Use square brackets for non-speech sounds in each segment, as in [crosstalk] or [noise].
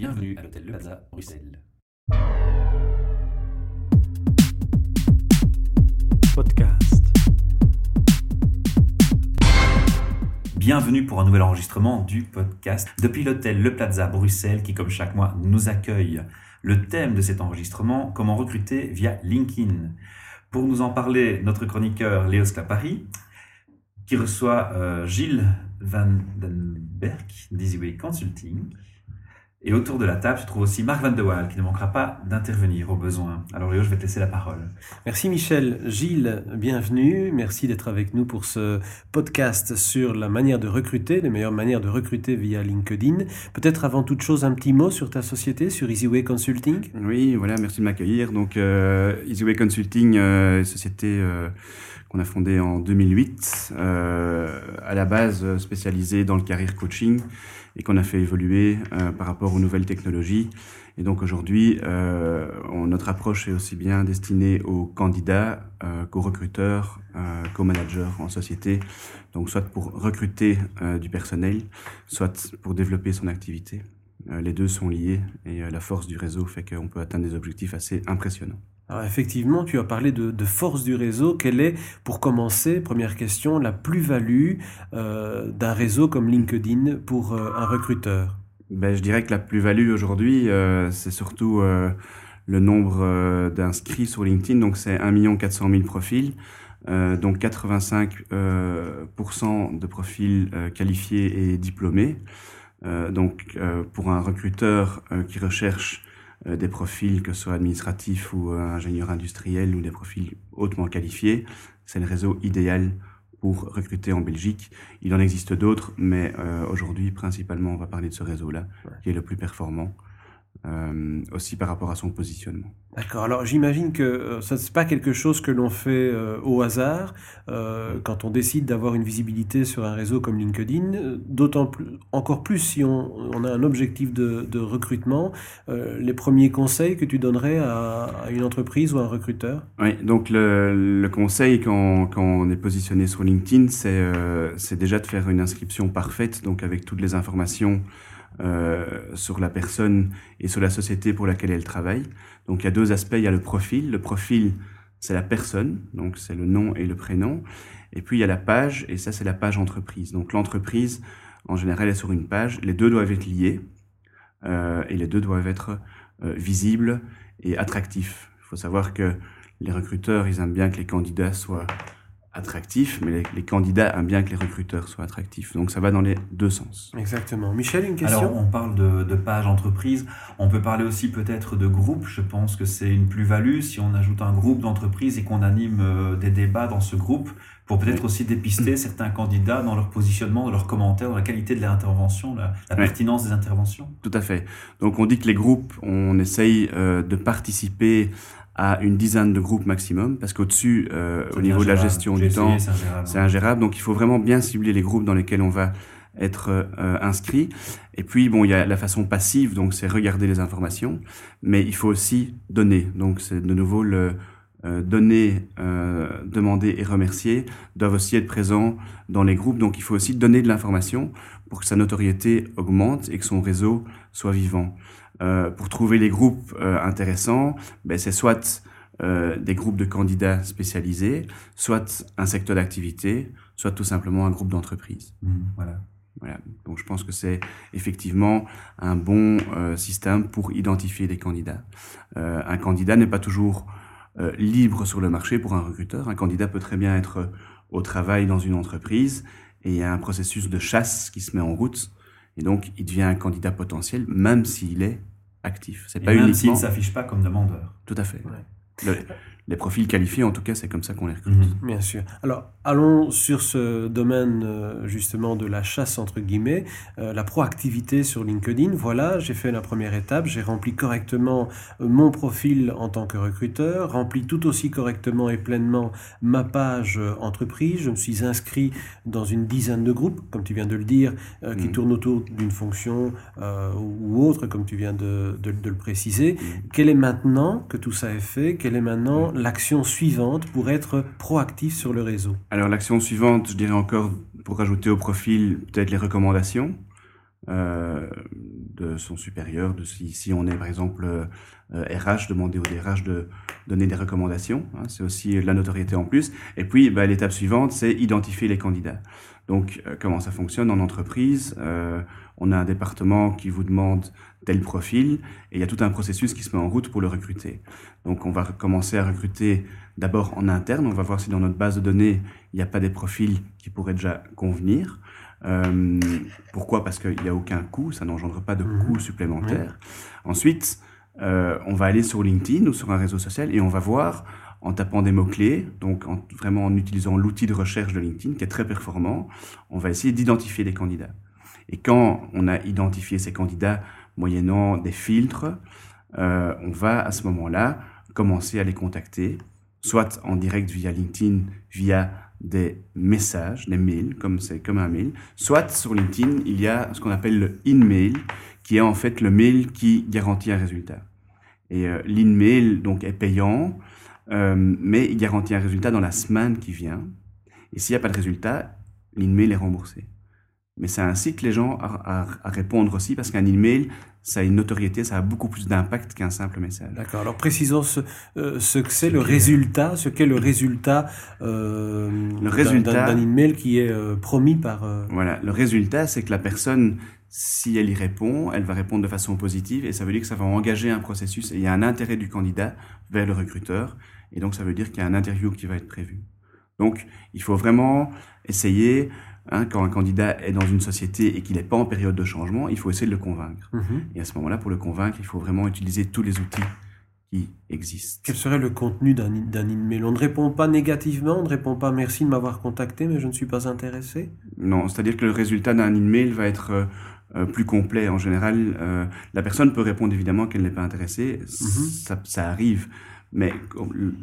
Bienvenue à l'hôtel Le Plaza, Bruxelles. Podcast. Bienvenue pour un nouvel enregistrement du podcast depuis l'hôtel Le Plaza, Bruxelles, qui, comme chaque mois, nous accueille. Le thème de cet enregistrement, comment recruter via LinkedIn. Pour nous en parler, notre chroniqueur Léo Sclapari, qui reçoit euh, Gilles Van den Berg d'EasyWay Consulting. Et autour de la table se trouve aussi Marc Van de Waal, qui ne manquera pas d'intervenir au besoin. Alors Léo, je vais te laisser la parole. Merci Michel. Gilles, bienvenue. Merci d'être avec nous pour ce podcast sur la manière de recruter, les meilleures manières de recruter via LinkedIn. Peut-être avant toute chose un petit mot sur ta société, sur EasyWay Consulting? Oui, voilà, merci de m'accueillir. Donc euh, EasyWay Consulting, euh, société euh, qu'on a fondée en 2008, euh, à la base euh, spécialisée dans le career coaching et qu'on a fait évoluer euh, par rapport aux nouvelles technologies. Et donc aujourd'hui, notre approche est aussi bien destinée aux candidats qu'aux recruteurs, qu'aux managers en société. Donc soit pour recruter du personnel, soit pour développer son activité. Les deux sont liés et la force du réseau fait qu'on peut atteindre des objectifs assez impressionnants. Effectivement, tu as parlé de, force du réseau. Quelle est, pour commencer, première question, la plus-value euh, d'un réseau comme LinkedIn pour euh, un recruteur? Ben, je dirais que la plus-value aujourd'hui, euh, c'est surtout le nombre d'inscrits sur LinkedIn. Donc, c'est 1 400 000 profils. Donc, 85 euh, pourcent de profils qualifiés et diplômés. Donc, pour un recruteur qui recherche des profils, que ce soit administratifs ou euh, ingénieurs industriels ou des profils hautement qualifiés, c'est le réseau idéal pour recruter en Belgique. Il en existe d'autres, mais euh, aujourd'hui, principalement, on va parler de ce réseau-là, Ouais. qui est le plus performant, euh, aussi par rapport à son positionnement. D'accord. Alors j'imagine que euh, ça c'est pas quelque chose que l'on fait euh, au hasard quand on décide d'avoir une visibilité sur un réseau comme LinkedIn. D'autant plus, encore plus si on, on a un objectif de, de recrutement. Les premiers conseils que tu donnerais à, à une entreprise ou à un recruteur? Oui, donc le, le conseil quand, quand on est positionné sur LinkedIn, c'est déjà de faire une inscription parfaite, donc avec toutes les informations euh, sur la personne et sur la société pour laquelle elle travaille. Donc il y a deux aspects, il y a le profil. Le profil, c'est la personne, donc c'est le nom et le prénom. Et puis il y a la page, et ça c'est la page entreprise. Donc l'entreprise, en général, est sur une page. Les deux doivent être liés, euh, et les deux doivent être euh, visibles et attractifs. Il faut savoir que les recruteurs, ils aiment bien que les candidats soient attractifs, mais les, les candidats aiment bien que les recruteurs soient attractifs. Donc ça va dans les deux sens. Exactement. Michel, une question Alors, on parle de, de page entreprise. On peut parler aussi peut-être de groupe. Je pense que c'est une plus-value si on ajoute un groupe d'entreprise et qu'on anime euh, des débats dans ce groupe pour peut-être aussi dépister certains candidats dans leur positionnement, dans leurs commentaires, dans la qualité de leur intervention, la, la pertinence des interventions. Tout à fait. Donc on dit que les groupes, on essaye euh, de participer à une dizaine de groupes maximum, parce qu'au-dessus, euh, au niveau de la gestion du temps, essayé, c'est ingérable. c'est ingérable. Donc il faut vraiment bien cibler les groupes dans lesquels on va être euh, inscrit. Et puis bon, il y a la façon passive, donc c'est regarder les informations, mais il faut aussi donner. Donc c'est de nouveau le euh, donner, euh, demander et remercier doivent aussi être présents dans les groupes. Donc il faut aussi donner de l'information pour que sa notoriété augmente et que son réseau soit vivant. Euh, pour trouver les groupes euh, intéressants, ben, c'est soit euh, des groupes de candidats spécialisés, soit un secteur d'activité, soit tout simplement un groupe d'entreprise. Mhm, voilà. Voilà. Donc je pense que c'est effectivement un bon euh, système pour identifier des candidats. Euh, un candidat n'est pas toujours euh, libre sur le marché pour un recruteur. Un candidat peut très bien être au travail dans une entreprise et il y a un processus de chasse qui se met en route et donc il devient un candidat potentiel même s'il est actif. C'est pas même uniquement s'il ne s'affiche pas comme demandeur. tout à fait. Ouais. Le- [laughs] les profils qualifiés, en tout cas, c'est comme ça qu'on les recrute. Mhm. Bien sûr. Alors, allons sur ce domaine euh, justement de la chasse, entre guillemets, euh, la proactivité sur LinkedIn. Voilà, j'ai fait la première étape, j'ai rempli correctement euh, mon profil en tant que recruteur, rempli tout aussi correctement et pleinement ma page entreprise. Je me suis inscrit dans une dizaine de groupes, comme tu viens de le dire, euh, qui Mhm. tournent autour d'une fonction ou autre, comme tu viens de, de- de le préciser. Mhm. Quelle est maintenant que tout ça est fait, quelle est maintenant l'action suivante pour être proactif sur le réseau Alors l'action suivante, je dirais encore, pour rajouter au profil, peut-être les recommandations. Euh, de son supérieur, de si, on est par exemple RH, demander au DRH de donner des recommandations. Hein, c'est aussi la notoriété en plus. Et puis, bah, l'étape suivante, c'est identifier les candidats. Donc, comment ça fonctionne en entreprise? On a un département qui vous demande tel profil et il y a tout un processus qui se met en route pour le recruter. Donc, on va commencer à recruter d'abord en interne. On va voir si dans notre base de données, il n'y a pas des profils qui pourraient déjà convenir. Euh, pourquoi? Parce qu'il n'y a aucun coût, ça n'engendre pas de mhm. coût supplémentaire. Ensuite, euh, on va aller sur LinkedIn ou sur un réseau social et on va voir en tapant des mots-clés, donc en, vraiment en utilisant l'outil de recherche de LinkedIn qui est très performant, on va essayer d'identifier les candidats. Et quand on a identifié ces candidats moyennant des filtres, euh, on va à ce moment-là commencer à les contacter soit en direct via LinkedIn, via des messages, des mails, comme c'est comme un mail, soit sur LinkedIn, il y a ce qu'on appelle le in-mail, qui est en fait le mail qui garantit un résultat. Et euh, l'in-mail donc est payant, euh, mais il garantit un résultat dans la semaine qui vient. Et s'il n'y a pas de résultat, l'in-mail est remboursé. Mais ça incite les gens à, à répondre aussi parce qu'un email, ça a une notoriété, ça a beaucoup plus d'impact qu'un simple message. D'accord. Alors précisons ce, euh, ce que c'est le résultat, ce qu'est le résultat, euh, le résultat d'un email qui est euh, promis par. Euh, voilà, le résultat, c'est que la personne, si elle y répond, elle va répondre de façon positive et ça veut dire que ça va engager un processus et il y a un intérêt du candidat vers le recruteur et donc ça veut dire qu'il y a un interview qui va être prévu. Donc il faut vraiment essayer Hein, quand un candidat est dans une société et qu'il n'est pas en période de changement, il faut essayer de le convaincre. Mhm. Et à ce moment-là, pour le convaincre, il faut vraiment utiliser tous les outils qui existent. Quel serait le contenu d'un email? On ne répond pas négativement, on ne répond pas merci de m'avoir contacté, mais je ne suis pas intéressé? Non, c'est-à-dire que le résultat d'un email va être euh, euh, plus complet. En général, euh, la personne peut répondre évidemment qu'elle n'est pas intéressée, mhm. ça, ça, arrive. Mais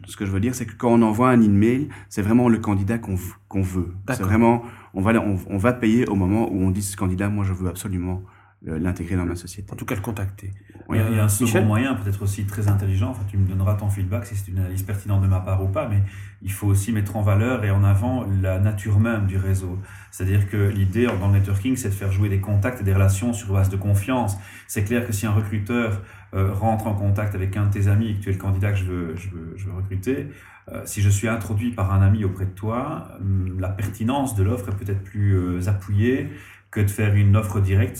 ce que je veux dire, c'est que quand on envoie un email, c'est vraiment le candidat qu'on qu'on veut. C'est vraiment on va, on, va payer au moment où on dit ce candidat, moi je veux absolument euh, l'intégrer dans ma société. En tout cas, le contacter. il, y a, un second moyen, peut-être aussi très intelligent, enfin, tu me donneras ton feedback si c'est une analyse pertinente de ma part ou pas, mais il faut aussi mettre en valeur et en avant la nature même du réseau. C'est-à-dire que l'idée dans le networking, c'est de faire jouer des contacts et des relations sur base de confiance. C'est clair que si un recruteur euh, rentre en contact avec un de tes amis et que tu es le candidat que je veux, je veux, je veux recruter, euh, si je suis introduit par un ami auprès de toi, hum, la pertinence de l'offre est peut-être plus euh, appuyée que de faire une offre directe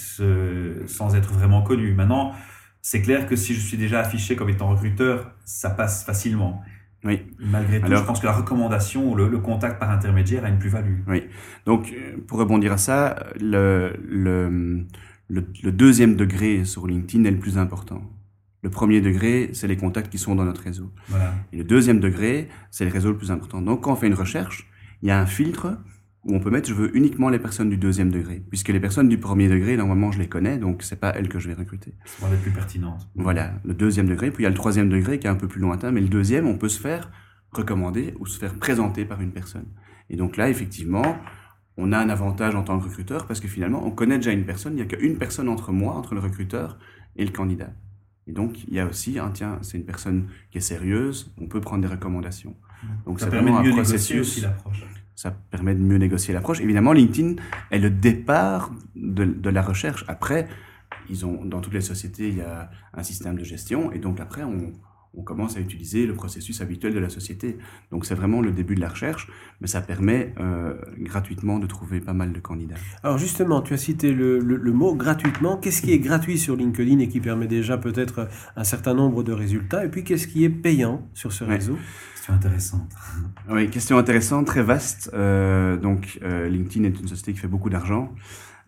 sans être vraiment connu. Maintenant, c'est clair que si je suis déjà affiché comme étant recruteur, ça passe facilement. Oui. Malgré tout, je pense que la recommandation, le, le contact par intermédiaire a une plus-value. Oui. Donc, pour rebondir à ça, le, le, le, deuxième degré sur LinkedIn est le plus important. Le premier degré, c'est les contacts qui sont dans notre réseau. Et le deuxième degré, c'est le réseau le plus important. Donc, quand on fait une recherche, il y a un filtre où on peut mettre je veux uniquement les personnes du deuxième degré, puisque les personnes du premier degré, normalement, je les connais, donc c'est pas elles que je vais recruter. C'est les plus pertinentes. Voilà, le deuxième degré. Puis il y a le troisième degré qui est un peu plus lointain, mais le deuxième, on peut se faire recommander ou se faire présenter par une personne. Et donc là, effectivement, on a un avantage en tant que recruteur parce que finalement, on connaît déjà une personne. Il n'y a qu'une personne entre moi, entre le recruteur et le candidat. Et donc, il y a aussi, un, tiens, c'est une personne qui est sérieuse, on peut prendre des recommandations. Donc, ça permet de mieux négocier aussi l'approche. Ça permet de mieux négocier l'approche. Évidemment, LinkedIn est le départ de, de, la recherche. Après, ils ont, dans toutes les sociétés, il y a un système de gestion. Et donc, après, on, on commence à utiliser le processus habituel de la société. Donc c'est vraiment le début de la recherche, mais ça permet euh, gratuitement de trouver pas mal de candidats. Alors justement, tu as cité le, mot gratuitement. Qu'est-ce qui est gratuit sur LinkedIn et qui permet déjà peut-être un certain nombre de résultats? Et puis qu'est-ce qui est payant sur ce réseau? Question intéressante. Oui, question intéressante, très vaste. Euh, donc euh, LinkedIn est une société qui fait beaucoup d'argent.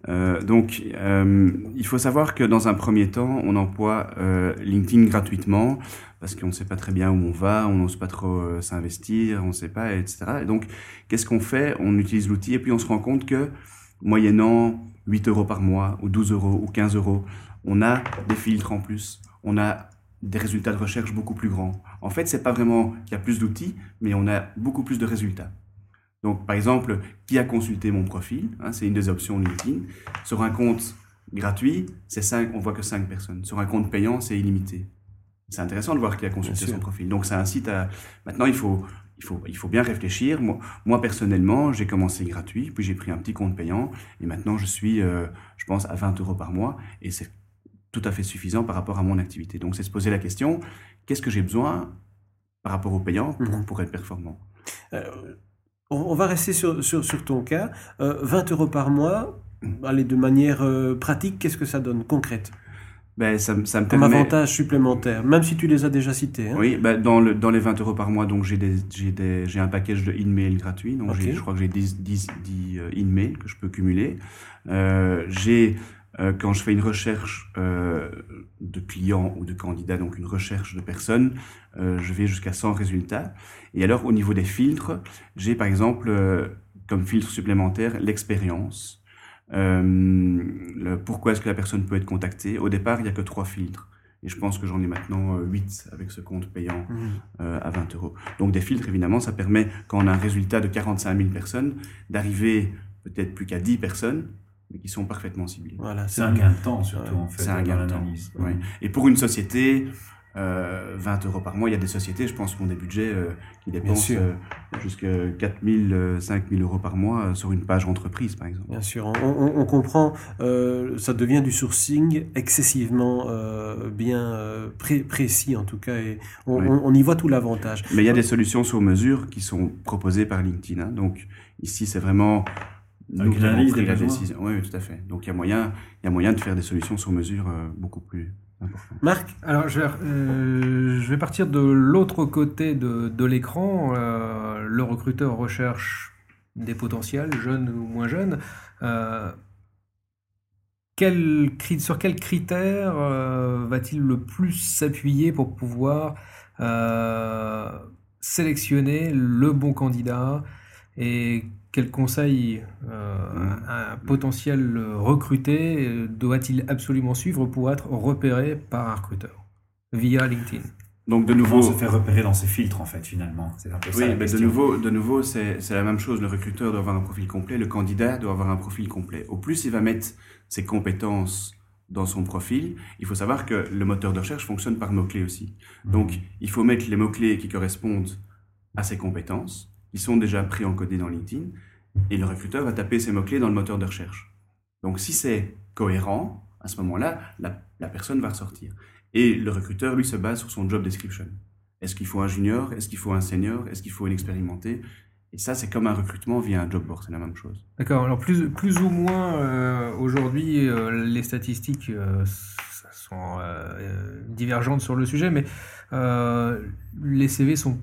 Euh, donc, euh, il faut savoir que dans un premier temps, on emploie euh, LinkedIn gratuitement parce qu'on ne sait pas très bien où on va, on n'ose pas trop s'investir, on ne sait pas, etc. Et donc, qu'est-ce qu'on fait? On utilise l'outil et puis on se rend compte que, moyennant 8 euros par mois, ou 12 euros, ou 15 euros, on a des filtres en plus, on a des résultats de recherche beaucoup plus grands. En fait, c'est pas vraiment qu'il y a plus d'outils, mais on a beaucoup plus de résultats. Donc, par exemple, qui a consulté mon profil hein, C'est une des options LinkedIn. Sur un compte gratuit, c'est 5, on voit que 5 personnes. Sur un compte payant, c'est illimité. C'est intéressant de voir qui a consulté son profil. Donc, ça incite à... Maintenant, il faut, il faut, il faut bien réfléchir. Moi, moi personnellement, j'ai commencé gratuit, puis j'ai pris un petit compte payant, et maintenant, je suis, euh, je pense, à 20 euros par mois, et c'est tout à fait suffisant par rapport à mon activité. Donc c'est se poser la question, qu'est-ce que j'ai besoin par rapport au payant pour, Mhm. pour être performant? Euh, on, on va rester sur, sur, sur ton cas. Euh, 20 euros par mois, allez, de manière euh, pratique, qu'est-ce que ça donne, concrète? Ben, ça, ça me Comme permet... avantage supplémentaire, même si tu les as déjà cités. hein. Oui, bah, dans, le, dans les 20 euros par mois, donc j'ai des, j'ai des, j'ai un package de in-mail gratuit. Donc j'ai- je crois que j'ai 10, 10, 10 euh, in-mail que je peux cumuler. Euh, j'ai, euh, quand je fais une recherche euh, de clients ou de candidats, donc une recherche de personnes, euh, je vais jusqu'à 100 résultats. Et alors, au niveau des filtres, j'ai par exemple euh, comme filtre supplémentaire l'expérience. Euh, le, pourquoi est-ce que la personne peut être contactée? Au départ, il n'y a que trois filtres. Et je pense que j'en ai maintenant euh, 8 avec ce compte payant euh, à 20 euros. Donc des filtres, évidemment, ça permet, quand on a un résultat de 45 000 personnes, d'arriver peut-être plus qu'à 10 personnes, mais qui sont parfaitement ciblées. Voilà, C'est un gain de temps, surtout, en fait, C'est un gain de temps. Ouais. Et pour une société, euh, 20 euros par mois, il y a des sociétés, je pense, qui ont des budgets euh, qui dépensent euh, jusqu'à 4 000, euh, 5 000 euros par mois euh, sur une page entreprise, par exemple. Bien sûr, on, on- on comprend, euh, ça devient du sourcing excessivement bien pré- précis en tout cas, et on, Oui. on- on y voit tout l'avantage. Mais il y a des solutions sur mesure qui sont proposées par LinkedIn. hein. Donc ici, c'est vraiment pris des la décision. Oui, oui, tout à fait. Donc il y a moyen, il y a moyen de faire des solutions sur mesure euh, beaucoup plus importantes. Marc, Alors, je vais, euh, je vais partir de l'autre côté de, de l'écran. Euh, le recruteur recherche des potentiels, jeunes ou moins jeunes. Euh, quel sur quels critères euh, va-t-il le plus s'appuyer pour pouvoir euh, sélectionner le bon candidat? Et quel conseil euh, un potentiel recruté euh, doit-il absolument suivre pour être repéré par un recruteur via LinkedIn? Donc de Comment nouveau, se faire repérer dans ces filtres, en fait, finalement? C'est un peu ça oui, la mais de nouveau, de nouveau, c'est c'est la même chose. Le recruteur doit avoir un profil complet, le candidat doit avoir un profil complet. Au plus il va mettre ses compétences dans son profil, il faut savoir que le moteur de recherche fonctionne par mots-clés aussi. Donc, il faut mettre les mots-clés qui correspondent à ses compétences, qui sont déjà pré-encodés dans LinkedIn, et le recruteur va taper ces mots-clés dans le moteur de recherche. Donc, si c'est cohérent, à ce moment-là, la, personne va ressortir. Et le recruteur, lui, se base sur son job description. Est-ce qu'il faut un junior? Est-ce qu'il faut un senior? Est-ce qu'il faut une expérimentée Et ça, c'est comme un recrutement via un job board, c'est la même chose. D'accord. Alors plus, ou moins euh, aujourd'hui, euh, les statistiques euh, sont divergentes sur le sujet, mais les CV sont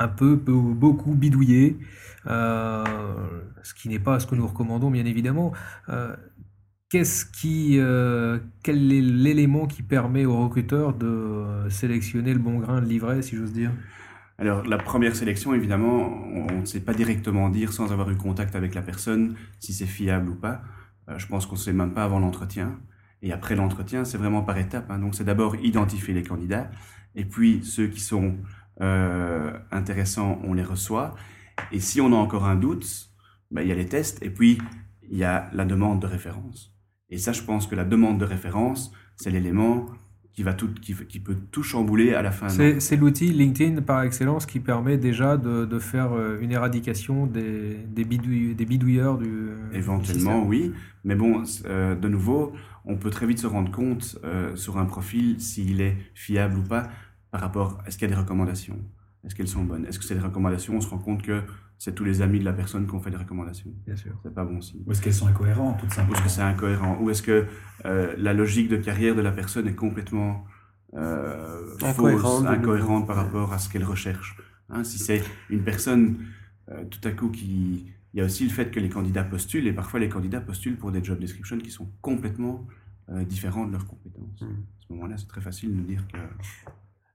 un peu, peu- beaucoup bidouillés, euh, ce qui n'est pas ce que nous recommandons, bien évidemment. Euh, Qu'est-ce qui, euh, quel est l'élément qui permet au recruteur de sélectionner le bon grain de livret, si j'ose dire? Alors, la première sélection, évidemment, on ne sait pas directement dire, sans avoir eu contact avec la personne, si c'est fiable ou pas. Je pense qu'on ne sait même pas avant l'entretien. Et après l'entretien, c'est vraiment par étapes. hein. Donc, c'est d'abord identifier les candidats. Et puis, ceux qui sont euh, intéressants, on les reçoit. Et si on a encore un doute, ben, il y a les tests. Et puis, il y a la demande de référence. Et ça, je pense que la demande de référence, c'est l'élément qui, va tout, qui, qui peut tout chambouler à la fin. C'est l'outil LinkedIn par excellence qui permet déjà de, de faire euh, une éradication des, des, bidouille- des bidouilleurs du. Éventuellement, oui. Mais bon, euh, de nouveau, on peut très vite se rendre compte euh, sur un profil s'il est fiable ou pas par rapport est-ce qu'il y a des recommandations Est-ce qu'elles sont bonnes? Est-ce que c'est des recommandations? On se rend compte que c'est tous les amis de la personne qui ont fait des recommandations. Bien sûr. C'est pas bon signe. Ou est-ce qu'elles sont incohérentes, tout Ou simplement est-ce que c'est incohérent? Ou est-ce que euh, la logique de carrière de la personne est complètement euh, Incohérente, fausse, incohérente par rapport à ce qu'elle recherche Hein, Si c'est une personne euh, tout à coup qui... Il y a aussi le fait que les candidats postulent, et parfois les candidats postulent pour des job descriptions qui sont complètement euh, différents de leurs compétences. Mm. À ce moment-là, c'est très facile de dire que...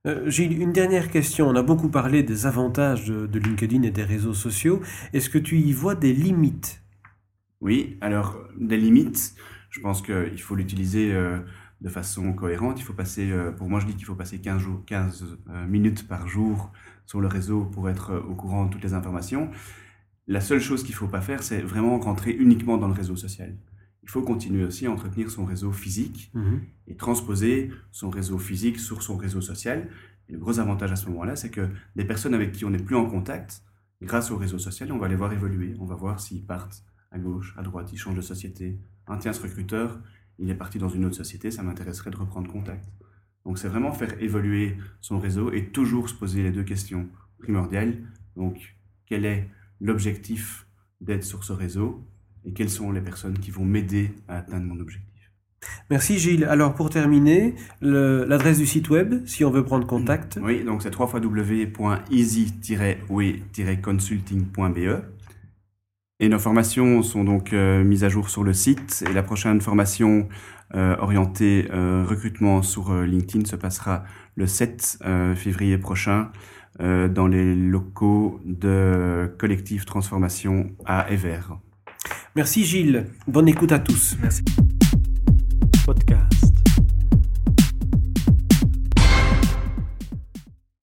Euh, Gilles, une dernière question. On a beaucoup parlé des avantages de, LinkedIn et des réseaux sociaux. Est-ce que tu y vois des limites? Oui, alors des limites, je pense qu'il faut l'utiliser euh, de façon cohérente. Il faut passer, euh, pour moi je dis qu'il faut passer 15, jours, 15 euh, minutes par jour sur le réseau pour être euh, au courant de toutes les informations. La seule chose qu'il ne faut pas faire, c'est vraiment rentrer uniquement dans le réseau social. Il faut continuer aussi à entretenir son réseau physique et transposer son réseau physique sur son réseau social. Et le gros avantage à ce moment-là, c'est que des personnes avec qui on n'est plus en contact, grâce au réseau social, on va les voir évoluer. On va voir s'ils partent à gauche, à droite, ils changent de société. Un tiens, ce recruteur, il est parti dans une autre société, ça m'intéresserait de reprendre contact. Donc c'est vraiment faire évoluer son réseau et toujours se poser les deux questions primordiales. Donc quel est l'objectif d'être sur ce réseau? Et quelles sont les personnes qui vont m'aider à atteindre mon objectif? Merci Gilles. Alors pour terminer, l'adresse du site web, si on veut prendre contact. Oui, donc c'est www.easy-way-consulting.be. Et nos formations sont donc euh, mises à jour sur le site. Et la prochaine formation euh, orientée euh, recrutement sur LinkedIn se passera le 7 février prochain dans les locaux de Collectif Transformation à Ever. Merci Gilles. Bonne écoute à tous. Merci.